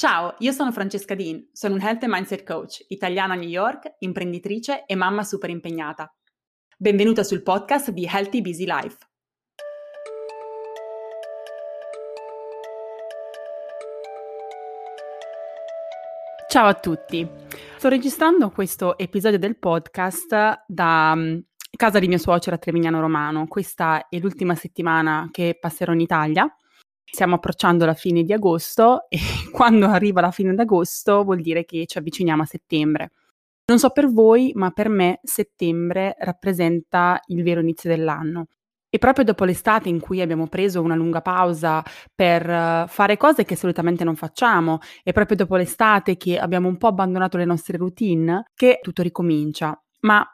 Ciao, io sono Francesca Dean, sono un Health and Mindset Coach, italiana a New York, imprenditrice e mamma super impegnata. Benvenuta sul podcast di Healthy Busy Life. Ciao a tutti, sto registrando questo episodio del podcast da um, casa di mia suocera a Trevignano Romano. Questa è l'ultima settimana che passerò in Italia Stiamo approcciando la fine di agosto e quando arriva la fine d'agosto vuol dire che ci avviciniamo a settembre. Non so per voi, ma per me settembre rappresenta il vero inizio dell'anno. E proprio dopo l'estate in cui abbiamo preso una lunga pausa per uh, fare cose che solitamente non facciamo, e proprio dopo l'estate che abbiamo un po' abbandonato le nostre routine, che tutto ricomincia. Ma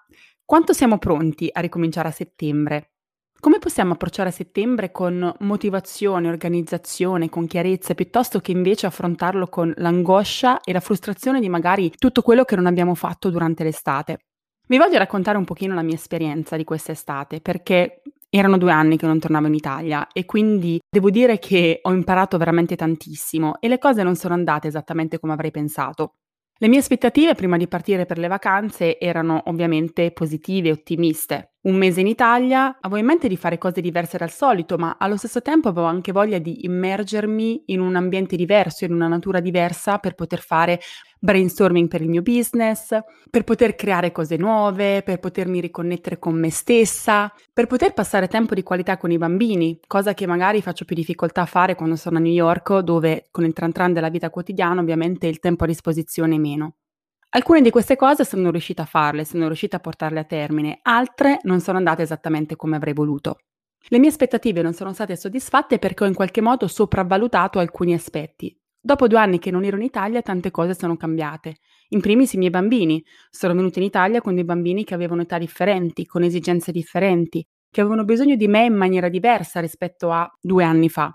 quanto siamo pronti a ricominciare a settembre? Come possiamo approcciare a settembre con motivazione, organizzazione, con chiarezza, piuttosto che invece affrontarlo con l'angoscia e la frustrazione di magari tutto quello che non abbiamo fatto durante l'estate? Vi voglio raccontare un pochino la mia esperienza di quest'estate, perché erano due anni che non tornavo in Italia e quindi devo dire che ho imparato veramente tantissimo e le cose non sono andate esattamente come avrei pensato. Le mie aspettative prima di partire per le vacanze erano ovviamente positive e ottimiste un mese in Italia, avevo in mente di fare cose diverse dal solito, ma allo stesso tempo avevo anche voglia di immergermi in un ambiente diverso, in una natura diversa per poter fare brainstorming per il mio business, per poter creare cose nuove, per potermi riconnettere con me stessa, per poter passare tempo di qualità con i bambini, cosa che magari faccio più difficoltà a fare quando sono a New York, dove con il tran tran della vita quotidiana ovviamente il tempo a disposizione è meno. Alcune di queste cose sono riuscita a farle, sono riuscita a portarle a termine, altre non sono andate esattamente come avrei voluto. Le mie aspettative non sono state soddisfatte perché ho in qualche modo sopravvalutato alcuni aspetti. Dopo due anni che non ero in Italia, tante cose sono cambiate. In primis i miei bambini. Sono venuta in Italia con dei bambini che avevano età differenti, con esigenze differenti, che avevano bisogno di me in maniera diversa rispetto a due anni fa.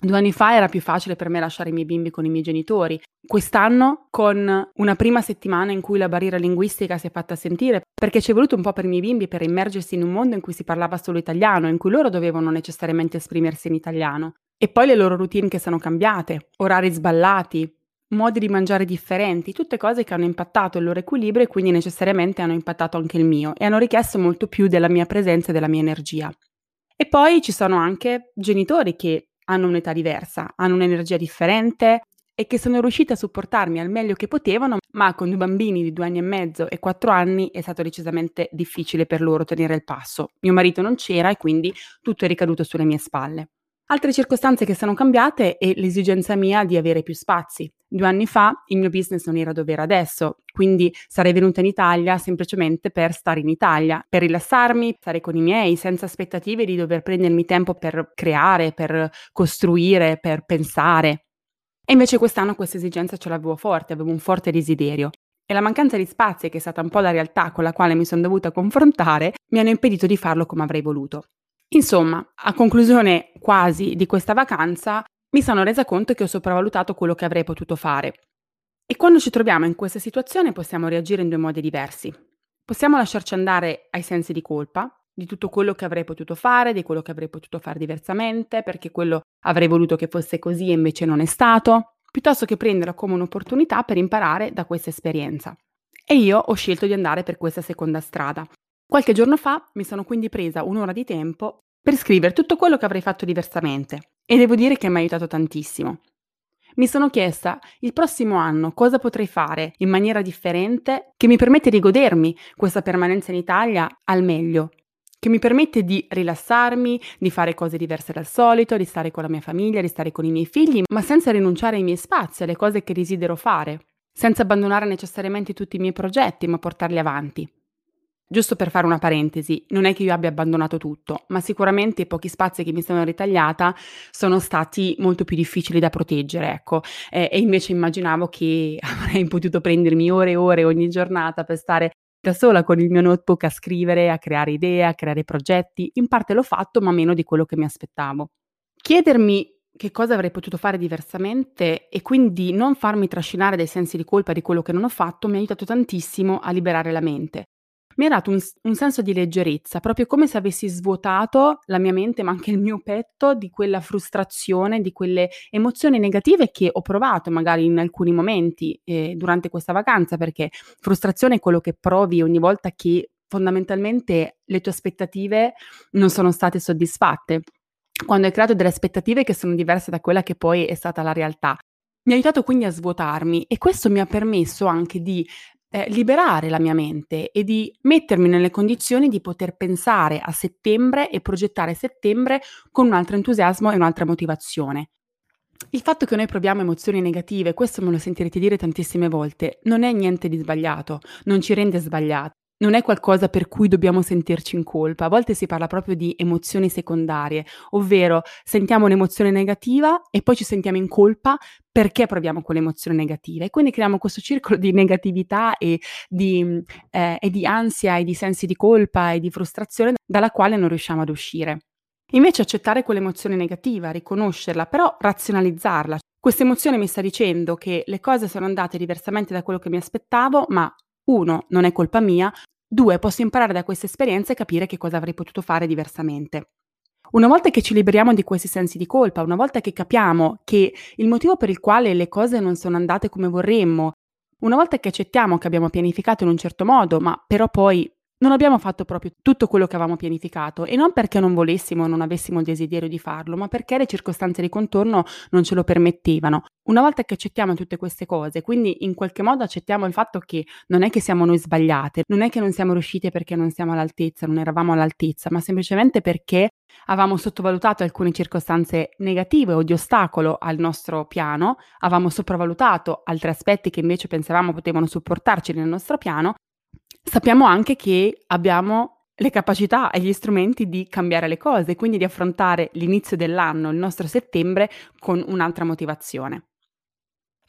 Due anni fa era più facile per me lasciare i miei bimbi con i miei genitori. Quest'anno, con una prima settimana in cui la barriera linguistica si è fatta sentire, perché ci è voluto un po' per i miei bimbi per immergersi in un mondo in cui si parlava solo italiano, in cui loro dovevano necessariamente esprimersi in italiano. E poi le loro routine che sono cambiate, orari sballati, modi di mangiare differenti, tutte cose che hanno impattato il loro equilibrio e quindi necessariamente hanno impattato anche il mio e hanno richiesto molto più della mia presenza e della mia energia. E poi ci sono anche genitori che hanno un'età diversa, hanno un'energia differente e che sono riusciti a supportarmi al meglio che potevano, ma con due bambini di due anni e mezzo e quattro anni è stato decisamente difficile per loro tenere il passo. Mio marito non c'era e quindi tutto è ricaduto sulle mie spalle. Altre circostanze che sono cambiate è l'esigenza mia di avere più spazi. Due anni fa il mio business non era dove era adesso, quindi sarei venuta in Italia semplicemente per stare in Italia, per rilassarmi, stare con i miei, senza aspettative di dover prendermi tempo per creare, per costruire, per pensare. E invece quest'anno questa esigenza ce l'avevo forte, avevo un forte desiderio. E la mancanza di spazi, che è stata un po' la realtà con la quale mi sono dovuta confrontare, mi hanno impedito di farlo come avrei voluto. Insomma, a conclusione quasi di questa vacanza, mi sono resa conto che ho sopravvalutato quello che avrei potuto fare. E quando ci troviamo in questa situazione possiamo reagire in due modi diversi. Possiamo lasciarci andare ai sensi di colpa, di tutto quello che avrei potuto fare, di quello che avrei potuto fare diversamente, perché quello avrei voluto che fosse così e invece non è stato, piuttosto che prenderla come un'opportunità per imparare da questa esperienza. E io ho scelto di andare per questa seconda strada, Qualche giorno fa mi sono quindi presa un'ora di tempo per scrivere tutto quello che avrei fatto diversamente e devo dire che mi ha aiutato tantissimo. Mi sono chiesta il prossimo anno cosa potrei fare in maniera differente che mi permette di godermi questa permanenza in Italia al meglio, che mi permette di rilassarmi, di fare cose diverse dal solito, di stare con la mia famiglia, di stare con i miei figli, ma senza rinunciare ai miei spazi, alle cose che desidero fare, senza abbandonare necessariamente tutti i miei progetti, ma portarli avanti. Giusto per fare una parentesi, non è che io abbia abbandonato tutto, ma sicuramente i pochi spazi che mi sono ritagliata sono stati molto più difficili da proteggere, ecco. Eh, e invece immaginavo che avrei potuto prendermi ore e ore ogni giornata per stare da sola con il mio notebook a scrivere, a creare idee, a creare progetti. In parte l'ho fatto, ma meno di quello che mi aspettavo. Chiedermi che cosa avrei potuto fare diversamente e quindi non farmi trascinare dai sensi di colpa di quello che non ho fatto mi ha aiutato tantissimo a liberare la mente mi ha dato un, un, senso di leggerezza, proprio come se avessi svuotato la mia mente, ma anche il mio petto, di quella frustrazione, di quelle emozioni negative che ho provato magari in alcuni momenti eh, durante questa vacanza, perché frustrazione è quello che provi ogni volta che fondamentalmente le tue aspettative non sono state soddisfatte quando hai creato delle aspettative che sono diverse da quella che poi è stata la realtà. Mi ha aiutato quindi a svuotarmi e questo mi ha permesso anche di eh, liberare la mia mente e di mettermi nelle condizioni di poter pensare a settembre e progettare settembre con un altro entusiasmo e un'altra motivazione. Il fatto che noi proviamo emozioni negative, questo me lo sentirete dire tantissime volte, non è niente di sbagliato, non ci rende sbagliati non è qualcosa per cui dobbiamo sentirci in colpa. A volte si parla proprio di emozioni secondarie, ovvero sentiamo un'emozione negativa e poi ci sentiamo in colpa perché proviamo quell'emozione negativa e quindi creiamo questo circolo di negatività e di, eh, e di ansia e di sensi di colpa e di frustrazione dalla quale non riusciamo ad uscire. Invece accettare quell'emozione negativa, riconoscerla, però razionalizzarla. Questa emozione mi sta dicendo che le cose sono andate diversamente da quello che mi aspettavo, ma uno, non è colpa mia, due, posso imparare da questa esperienza e capire che cosa avrei potuto fare diversamente. Una volta che ci liberiamo di questi sensi di colpa, una volta che capiamo che il motivo per il quale le cose non sono andate come vorremmo, una volta che accettiamo che abbiamo pianificato in un certo modo, ma però poi non abbiamo fatto proprio tutto quello che avevamo pianificato e non perché non volessimo o non avessimo il desiderio di farlo, ma perché le circostanze di contorno non ce lo permettevano. Una volta che accettiamo tutte queste cose, quindi in qualche modo accettiamo il fatto che non è che siamo noi sbagliate, non è che non siamo riuscite perché non siamo all'altezza, non eravamo all'altezza, ma semplicemente perché avevamo sottovalutato alcune circostanze negative o di ostacolo al nostro piano, avevamo sopravvalutato altri aspetti che invece pensavamo potevano supportarci nel nostro piano Sappiamo anche che abbiamo le capacità e gli strumenti di cambiare le cose, quindi di affrontare l'inizio dell'anno, il nostro settembre, con un'altra motivazione.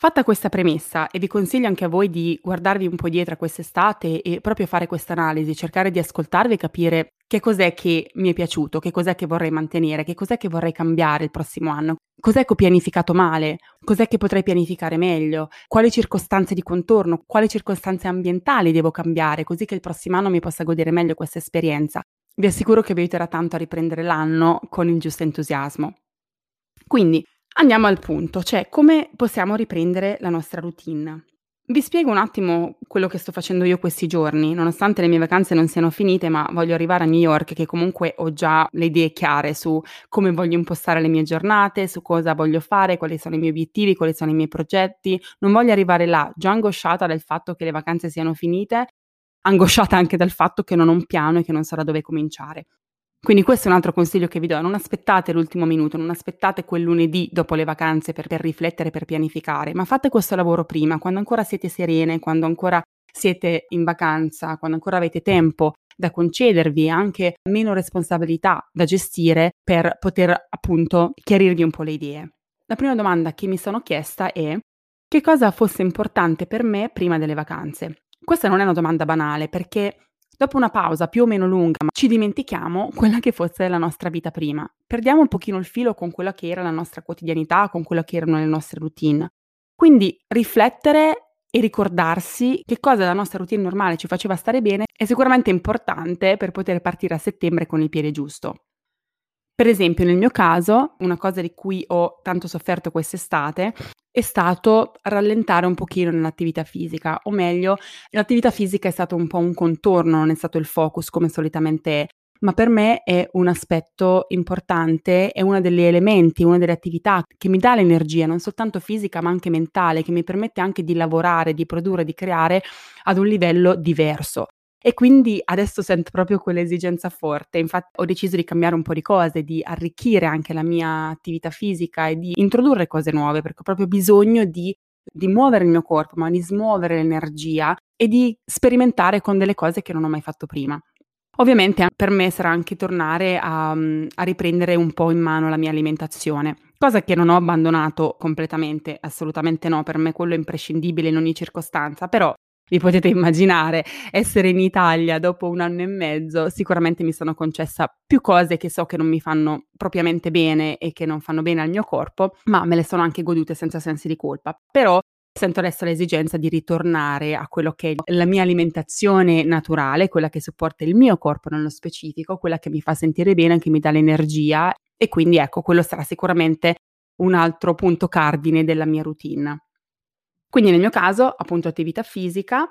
Fatta questa premessa, e vi consiglio anche a voi di guardarvi un po' dietro a quest'estate e proprio fare questa analisi, cercare di ascoltarvi e capire che cos'è che mi è piaciuto, che cos'è che vorrei mantenere, che cos'è che vorrei cambiare il prossimo anno, cos'è che ho pianificato male, cos'è che potrei pianificare meglio, quali circostanze di contorno, quali circostanze ambientali devo cambiare, così che il prossimo anno mi possa godere meglio questa esperienza. Vi assicuro che vi aiuterà tanto a riprendere l'anno con il giusto entusiasmo. Quindi, Andiamo al punto, cioè come possiamo riprendere la nostra routine. Vi spiego un attimo quello che sto facendo io questi giorni, nonostante le mie vacanze non siano finite, ma voglio arrivare a New York che comunque ho già le idee chiare su come voglio impostare le mie giornate, su cosa voglio fare, quali sono i miei obiettivi, quali sono i miei progetti. Non voglio arrivare là già angosciata dal fatto che le vacanze siano finite, angosciata anche dal fatto che non ho un piano e che non so da dove cominciare. Quindi questo è un altro consiglio che vi do, non aspettate l'ultimo minuto, non aspettate quel lunedì dopo le vacanze per, per riflettere, per pianificare, ma fate questo lavoro prima, quando ancora siete serene, quando ancora siete in vacanza, quando ancora avete tempo da concedervi e anche meno responsabilità da gestire per poter appunto chiarirvi un po' le idee. La prima domanda che mi sono chiesta è che cosa fosse importante per me prima delle vacanze? Questa non è una domanda banale perché Dopo una pausa più o meno lunga, ci dimentichiamo quella che fosse la nostra vita prima. Perdiamo un pochino il filo con quella che era la nostra quotidianità, con quella che erano le nostre routine. Quindi riflettere e ricordarsi che cosa della nostra routine normale ci faceva stare bene è sicuramente importante per poter partire a settembre con il piede giusto. Per esempio, nel mio caso, una cosa di cui ho tanto sofferto quest'estate è stato rallentare un pochino nell'attività fisica, o meglio, l'attività fisica è stato un po' un contorno, non è stato il focus come solitamente è, ma per me è un aspetto importante, è uno degli elementi, una delle attività che mi dà l'energia, non soltanto fisica ma anche mentale, che mi permette anche di lavorare, di produrre, di creare ad un livello diverso. E quindi adesso sento proprio quell'esigenza forte. Infatti ho deciso di cambiare un po' di cose, di arricchire anche la mia attività fisica e di introdurre cose nuove, perché ho proprio bisogno di, di muovere il mio corpo, ma di smuovere l'energia e di sperimentare con delle cose che non ho mai fatto prima. Ovviamente per me sarà anche tornare a, a, riprendere un po' in mano la mia alimentazione, cosa che non ho abbandonato completamente, assolutamente no, per me quello è imprescindibile in ogni circostanza, però vi potete immaginare, essere in Italia dopo un anno e mezzo, sicuramente mi sono concessa più cose che so che non mi fanno propriamente bene e che non fanno bene al mio corpo, ma me le sono anche godute senza sensi di colpa. Però sento adesso l'esigenza di ritornare a quello che è la mia alimentazione naturale, quella che supporta il mio corpo nello specifico, quella che mi fa sentire bene, che mi dà l'energia e quindi ecco, quello sarà sicuramente un altro punto cardine della mia routine. Quindi nel mio caso, appunto, attività fisica,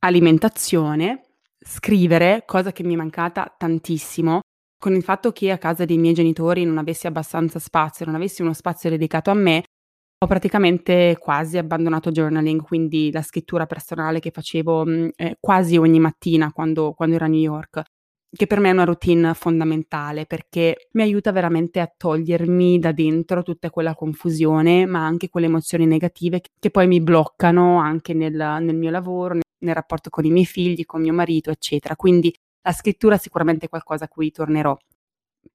alimentazione, scrivere, cosa che mi è mancata tantissimo, con il fatto che a casa dei miei genitori non avessi abbastanza spazio, non avessi uno spazio dedicato a me, ho praticamente quasi abbandonato journaling, quindi la scrittura personale che facevo mh, eh, quasi ogni mattina quando, quando ero a New York che per me è una routine fondamentale perché mi aiuta veramente a togliermi da dentro tutta quella confusione, ma anche quelle emozioni negative che poi mi bloccano anche nel, nel mio lavoro, nel, nel rapporto con i miei figli, con mio marito, eccetera. Quindi la scrittura è sicuramente qualcosa a cui tornerò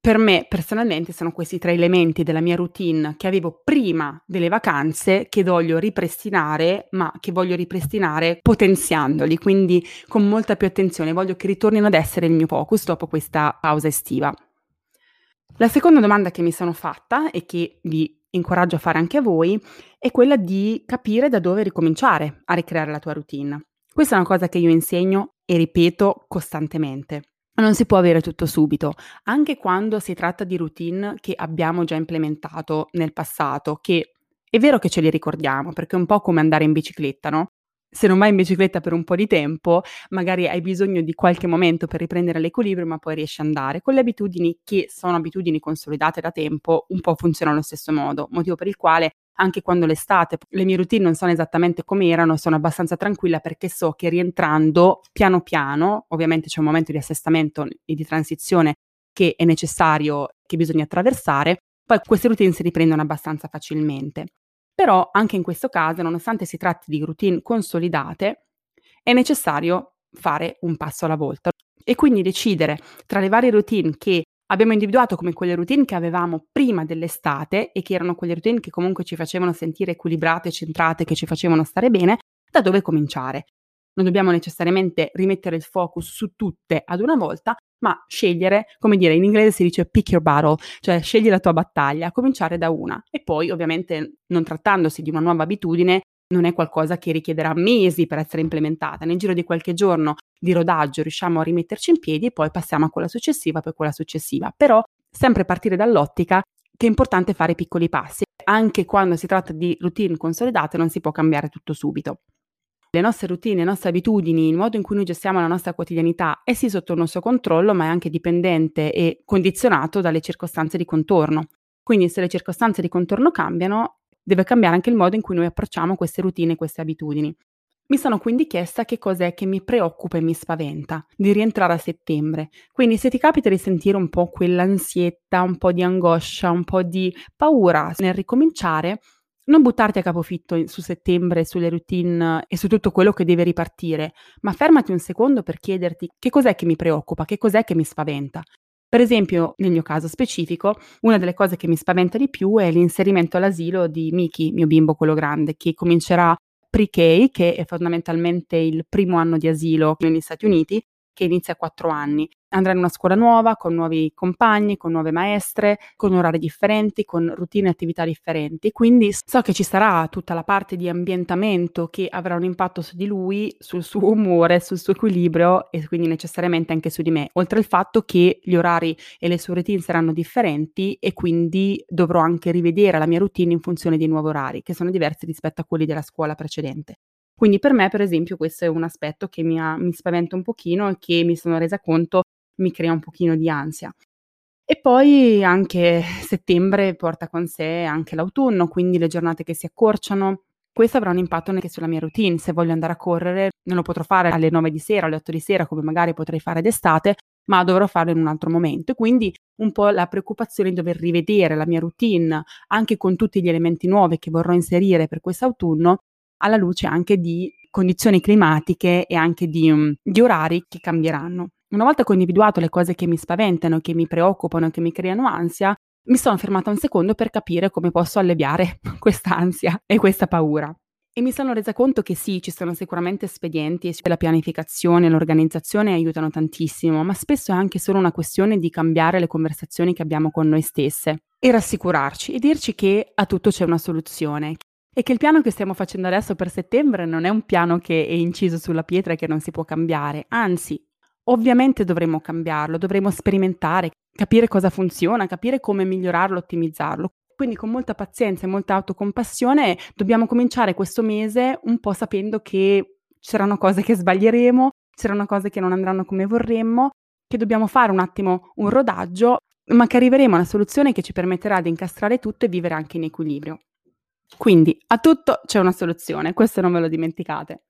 per me personalmente sono questi tre elementi della mia routine che avevo prima delle vacanze che voglio ripristinare, ma che voglio ripristinare potenziandoli, quindi con molta più attenzione, voglio che ritornino ad essere il mio focus dopo questa pausa estiva. La seconda domanda che mi sono fatta e che vi incoraggio a fare anche a voi è quella di capire da dove ricominciare a ricreare la tua routine. Questa è una cosa che io insegno e ripeto costantemente. Non si può avere tutto subito, anche quando si tratta di routine che abbiamo già implementato nel passato, che è vero che ce li ricordiamo, perché è un po' come andare in bicicletta, no? Se non vai in bicicletta per un po' di tempo, magari hai bisogno di qualche momento per riprendere l'equilibrio, ma poi riesci ad andare. Con le abitudini che sono abitudini consolidate da tempo, un po' funzionano allo stesso modo, motivo per il quale anche quando l'estate le mie routine non sono esattamente come erano, sono abbastanza tranquilla perché so che rientrando piano piano, ovviamente c'è un momento di assestamento e di transizione che è necessario, che bisogna attraversare, poi queste routine si riprendono abbastanza facilmente. Però anche in questo caso, nonostante si tratti di routine consolidate, è necessario fare un passo alla volta e quindi decidere tra le varie routine che abbiamo individuato come quelle routine che avevamo prima dell'estate e che erano quelle routine che comunque ci facevano sentire equilibrate, centrate, che ci facevano stare bene, da dove cominciare. Non dobbiamo necessariamente rimettere il focus su tutte ad una volta, ma scegliere, come dire, in inglese si dice pick your battle, cioè scegli la tua battaglia, cominciare da una e poi ovviamente non trattandosi di una nuova abitudine non è qualcosa che richiederà mesi per essere implementata. Nel giro di qualche giorno di rodaggio riusciamo a rimetterci in piedi e poi passiamo a quella successiva, poi quella successiva. Però sempre partire dall'ottica che è importante fare piccoli passi. Anche quando si tratta di routine consolidate non si può cambiare tutto subito. Le nostre routine, le nostre abitudini, il modo in cui noi gestiamo la nostra quotidianità è sì sotto il nostro controllo, ma è anche dipendente e condizionato dalle circostanze di contorno. Quindi se le circostanze di contorno cambiano, deve cambiare anche il modo in cui noi approcciamo queste routine queste abitudini. Mi sono quindi chiesta che cos'è che mi preoccupa e mi spaventa di rientrare a settembre. Quindi se ti capita di sentire un po' quell'ansietta, un po' di angoscia, un po' di paura nel ricominciare, non buttarti a capofitto su settembre, sulle routine e su tutto quello che deve ripartire, ma fermati un secondo per chiederti che cos'è che mi preoccupa, che cos'è che mi spaventa. Per esempio, nel mio caso specifico, una delle cose che mi spaventa di più è l'inserimento all'asilo di Miki, mio bimbo quello grande, che comincerà pre-K, che è fondamentalmente il primo anno di asilo negli Stati Uniti, che inizia a quattro anni andrà in una scuola nuova, con nuovi compagni, con nuove maestre, con orari differenti, con routine e attività differenti. Quindi so che ci sarà tutta la parte di ambientamento che avrà un impatto su di lui, sul suo umore, sul suo equilibrio e quindi necessariamente anche su di me. Oltre al fatto che gli orari e le sue routine saranno differenti e quindi dovrò anche rivedere la mia routine in funzione dei nuovi orari, che sono diversi rispetto a quelli della scuola precedente. Quindi per me, per esempio, questo è un aspetto che mi, ha, mi spaventa un pochino e che mi sono resa conto mi crea un pochino di ansia. E poi anche settembre porta con sé anche l'autunno, quindi le giornate che si accorciano. Questo avrà un impatto anche sulla mia routine. Se voglio andare a correre, non lo potrò fare alle 9 di sera, alle 8 di sera, come magari potrei fare d'estate, ma dovrò farlo in un altro momento. Quindi un po' la preoccupazione di dover rivedere la mia routine, anche con tutti gli elementi nuovi che vorrò inserire per quest'autunno, alla luce anche di condizioni climatiche e anche di, um, di orari che cambieranno. Una volta che ho individuato le cose che mi spaventano, che mi preoccupano, che mi creano ansia, mi sono fermata un secondo per capire come posso alleviare questa ansia e questa paura. E mi sono resa conto che sì, ci sono sicuramente espedienti e la pianificazione e l'organizzazione aiutano tantissimo, ma spesso è anche solo una questione di cambiare le conversazioni che abbiamo con noi stesse e rassicurarci e dirci che a tutto c'è una soluzione, e che il piano che stiamo facendo adesso per settembre non è un piano che è inciso sulla pietra e che non si può cambiare, anzi, ovviamente dovremo cambiarlo, dovremo sperimentare, capire cosa funziona, capire come migliorarlo, ottimizzarlo. Quindi con molta pazienza e molta autocompassione dobbiamo cominciare questo mese un po' sapendo che ci saranno cose che sbaglieremo, ci saranno cose che non andranno come vorremmo, che dobbiamo fare un attimo un rodaggio, ma che arriveremo a una soluzione che ci permetterà di incastrare tutto e vivere anche in equilibrio. Quindi a tutto c'è una soluzione, questo non ve lo dimenticate.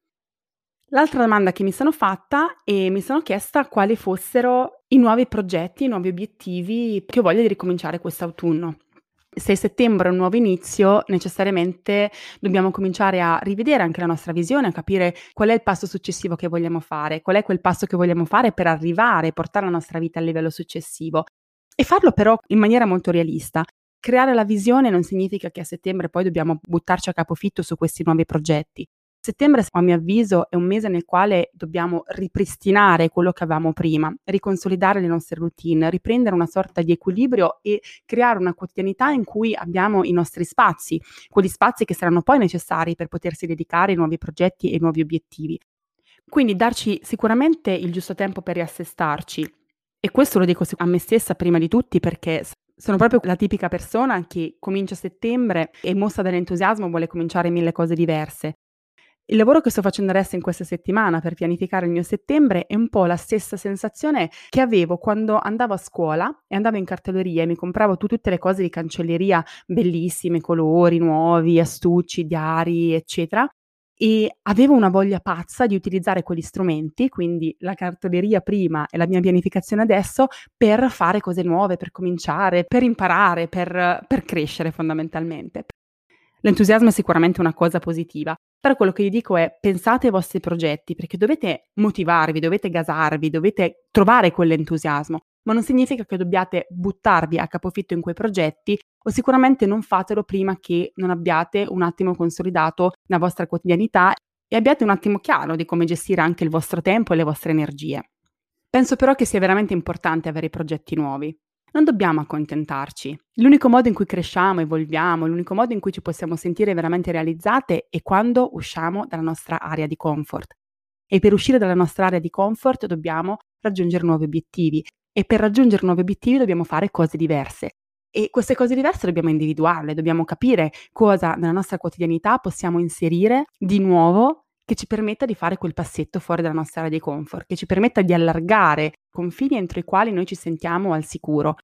L'altra domanda che mi sono fatta e mi sono chiesta quali fossero i nuovi progetti, i nuovi obiettivi che ho voglia di ricominciare quest'autunno. Se settembre è un nuovo inizio, necessariamente dobbiamo cominciare a rivedere anche la nostra visione, a capire qual è il passo successivo che vogliamo fare, qual è quel passo che vogliamo fare per arrivare portare la nostra vita al livello successivo. E farlo però in maniera molto realista. Creare la visione non significa che a settembre poi dobbiamo buttarci a capofitto su questi nuovi progetti. Settembre, a mio avviso, è un mese nel quale dobbiamo ripristinare quello che avevamo prima, riconsolidare le nostre routine, riprendere una sorta di equilibrio e creare una quotidianità in cui abbiamo i nostri spazi, quegli spazi che saranno poi necessari per potersi dedicare ai nuovi progetti e ai nuovi obiettivi. Quindi darci sicuramente il giusto tempo per riassestarci. E questo lo dico a me stessa prima di tutti perché sono proprio la tipica persona che comincia settembre e mossa dall'entusiasmo vuole cominciare mille cose diverse. Il lavoro che sto facendo adesso in questa settimana per pianificare il mio settembre è un po' la stessa sensazione che avevo quando andavo a scuola e andavo in cartoleria e mi compravo tu, tutte le cose di cancelleria bellissime, colori nuovi, astucci, diari, eccetera. E avevo una voglia pazza di utilizzare quegli strumenti, quindi la cartoleria prima e la mia pianificazione adesso, per fare cose nuove, per cominciare, per imparare, per, per crescere fondamentalmente. L'entusiasmo è sicuramente una cosa positiva, però quello che vi dico è pensate ai vostri progetti perché dovete motivarvi, dovete gasarvi, dovete trovare quell'entusiasmo, ma non significa che dobbiate buttarvi a capofitto in quei progetti o sicuramente non fatelo prima che non abbiate un attimo consolidato la vostra quotidianità e abbiate un attimo chiaro di come gestire anche il vostro tempo e le vostre energie. Penso però che sia veramente importante avere progetti nuovi non dobbiamo accontentarci. L'unico modo in cui cresciamo, evolviamo, l'unico modo in cui ci possiamo sentire veramente realizzate è quando usciamo dalla nostra area di comfort. E per uscire dalla nostra area di comfort dobbiamo raggiungere nuovi obiettivi e per raggiungere nuovi obiettivi dobbiamo fare cose diverse. E queste cose diverse dobbiamo individuarle, dobbiamo capire cosa nella nostra quotidianità possiamo inserire di nuovo che ci permetta di fare quel passetto fuori dalla nostra area di comfort, che ci permetta di allargare confini entro i quali noi ci sentiamo al sicuro.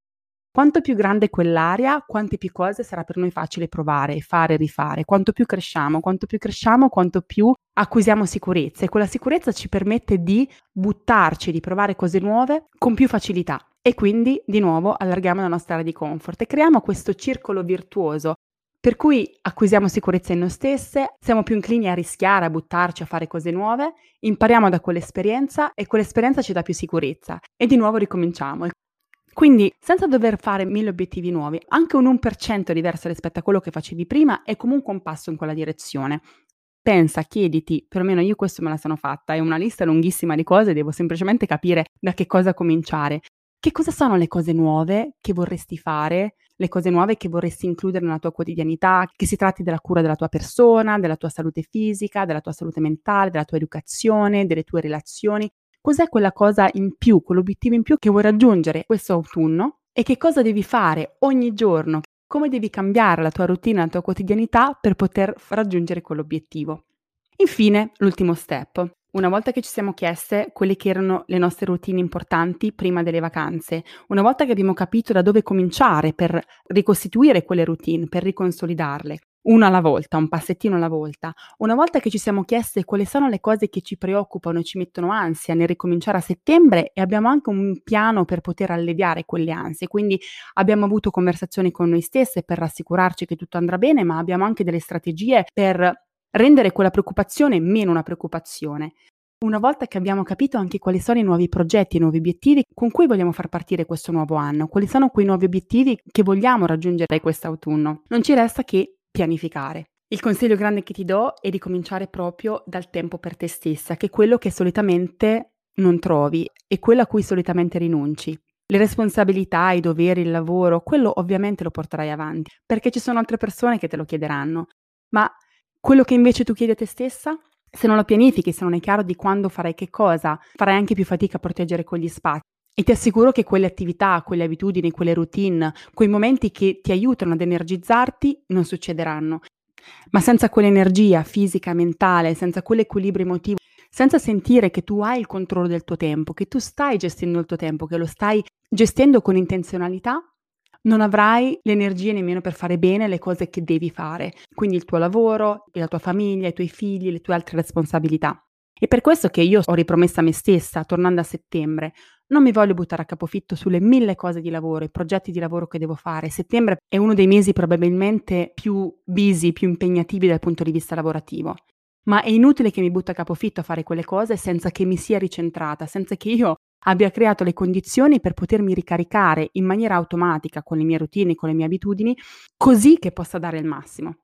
Quanto più grande quell'area, quante più cose sarà per noi facile provare, fare rifare. Quanto più cresciamo, quanto più cresciamo, quanto più acquisiamo sicurezza e quella sicurezza ci permette di buttarci, di provare cose nuove con più facilità. E quindi di nuovo allarghiamo la nostra area di comfort e creiamo questo circolo virtuoso per cui acquisiamo sicurezza in noi stesse, siamo più inclini a rischiare, a buttarci, a fare cose nuove, impariamo da quell'esperienza e quell'esperienza ci dà più sicurezza e di nuovo ricominciamo. Quindi, senza dover fare mille obiettivi nuovi, anche un 1% diverso rispetto a quello che facevi prima è comunque un passo in quella direzione. Pensa, chiediti, perlomeno io questo me la sono fatta, è una lista lunghissima di cose, devo semplicemente capire da che cosa cominciare. Che cosa sono le cose nuove che vorresti fare, le cose nuove che vorresti includere nella tua quotidianità, che si tratti della cura della tua persona, della tua salute fisica, della tua salute mentale, della tua educazione, delle tue relazioni? Cos'è quella cosa in più, quell'obiettivo in più che vuoi raggiungere questo autunno e che cosa devi fare ogni giorno? Come devi cambiare la tua routine, la tua quotidianità per poter raggiungere quell'obiettivo? Infine, l'ultimo step, una volta che ci siamo chieste quelle che erano le nostre routine importanti prima delle vacanze, una volta che abbiamo capito da dove cominciare per ricostituire quelle routine, per riconsolidarle, una alla volta, un passettino alla volta, una volta che ci siamo chieste quali sono le cose che ci preoccupano e ci mettono ansia nel ricominciare a settembre e abbiamo anche un piano per poter alleviare quelle ansie, quindi abbiamo avuto conversazioni con noi stesse per rassicurarci che tutto andrà bene, ma abbiamo anche delle strategie per rendere quella preoccupazione meno una preoccupazione. Una volta che abbiamo capito anche quali sono i nuovi progetti, i nuovi obiettivi con cui vogliamo far partire questo nuovo anno, quali sono quei nuovi obiettivi che vogliamo raggiungere quest'autunno, non ci resta che pianificare. Il consiglio grande che ti do è di cominciare proprio dal tempo per te stessa, che è quello che solitamente non trovi e quello a cui solitamente rinunci. Le responsabilità, i doveri, il lavoro, quello ovviamente lo porterai avanti, perché ci sono altre persone che te lo chiederanno, ma Quello che invece tu chiedi a te stessa? Se non lo pianifichi, se non è chiaro di quando farai che cosa, farai anche più fatica a proteggere quegli spazi. E ti assicuro che quelle attività, quelle abitudini, quelle routine, quei momenti che ti aiutano ad energizzarti non succederanno. Ma senza quell'energia fisica, mentale, senza quell'equilibrio emotivo, senza sentire che tu hai il controllo del tuo tempo, che tu stai gestendo il tuo tempo, che lo stai gestendo con intenzionalità, non avrai l'energia nemmeno per fare bene le cose che devi fare, quindi il tuo lavoro, la tua famiglia, i tuoi figli, le tue altre responsabilità. E per questo che io ho ripromessa a me stessa, tornando a settembre, non mi voglio buttare a capofitto sulle mille cose di lavoro, i progetti di lavoro che devo fare. Settembre è uno dei mesi probabilmente più busy, più impegnativi dal punto di vista lavorativo. Ma è inutile che mi butta a capofitto a fare quelle cose senza che mi sia ricentrata, senza che io abbia creato le condizioni per potermi ricaricare in maniera automatica con le mie routine, con le mie abitudini, così che possa dare il massimo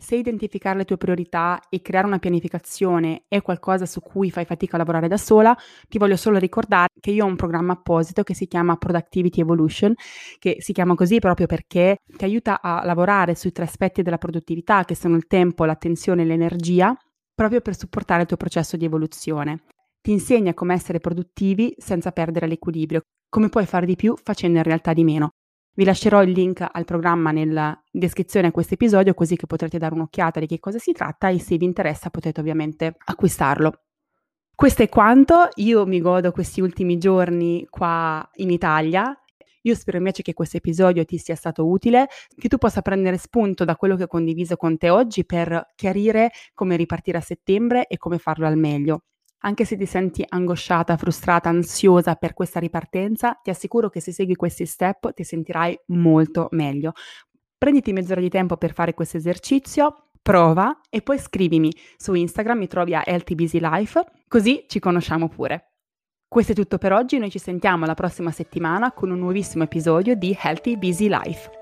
se identificare le tue priorità e creare una pianificazione è qualcosa su cui fai fatica a lavorare da sola, ti voglio solo ricordare che io ho un programma apposito che si chiama Productivity Evolution, che si chiama così proprio perché ti aiuta a lavorare sui tre aspetti della produttività, che sono il tempo, l'attenzione e l'energia, proprio per supportare il tuo processo di evoluzione. Ti insegna come essere produttivi senza perdere l'equilibrio, come puoi fare di più facendo in realtà di meno. Vi lascerò il link al programma nella descrizione a questo episodio così che potrete dare un'occhiata di che cosa si tratta e se vi interessa potete ovviamente acquistarlo. Questo è quanto, io mi godo questi ultimi giorni qua in Italia. Io spero invece che questo episodio ti sia stato utile, che tu possa prendere spunto da quello che ho condiviso con te oggi per chiarire come ripartire a settembre e come farlo al meglio. Anche se ti senti angosciata, frustrata, ansiosa per questa ripartenza, ti assicuro che se segui questi step ti sentirai molto meglio. Prenditi mezz'ora di tempo per fare questo esercizio, prova e poi scrivimi su Instagram, mi trovi a Healthy così ci conosciamo pure. Questo è tutto per oggi, noi ci sentiamo la prossima settimana con un nuovissimo episodio di Healthy Busy Life.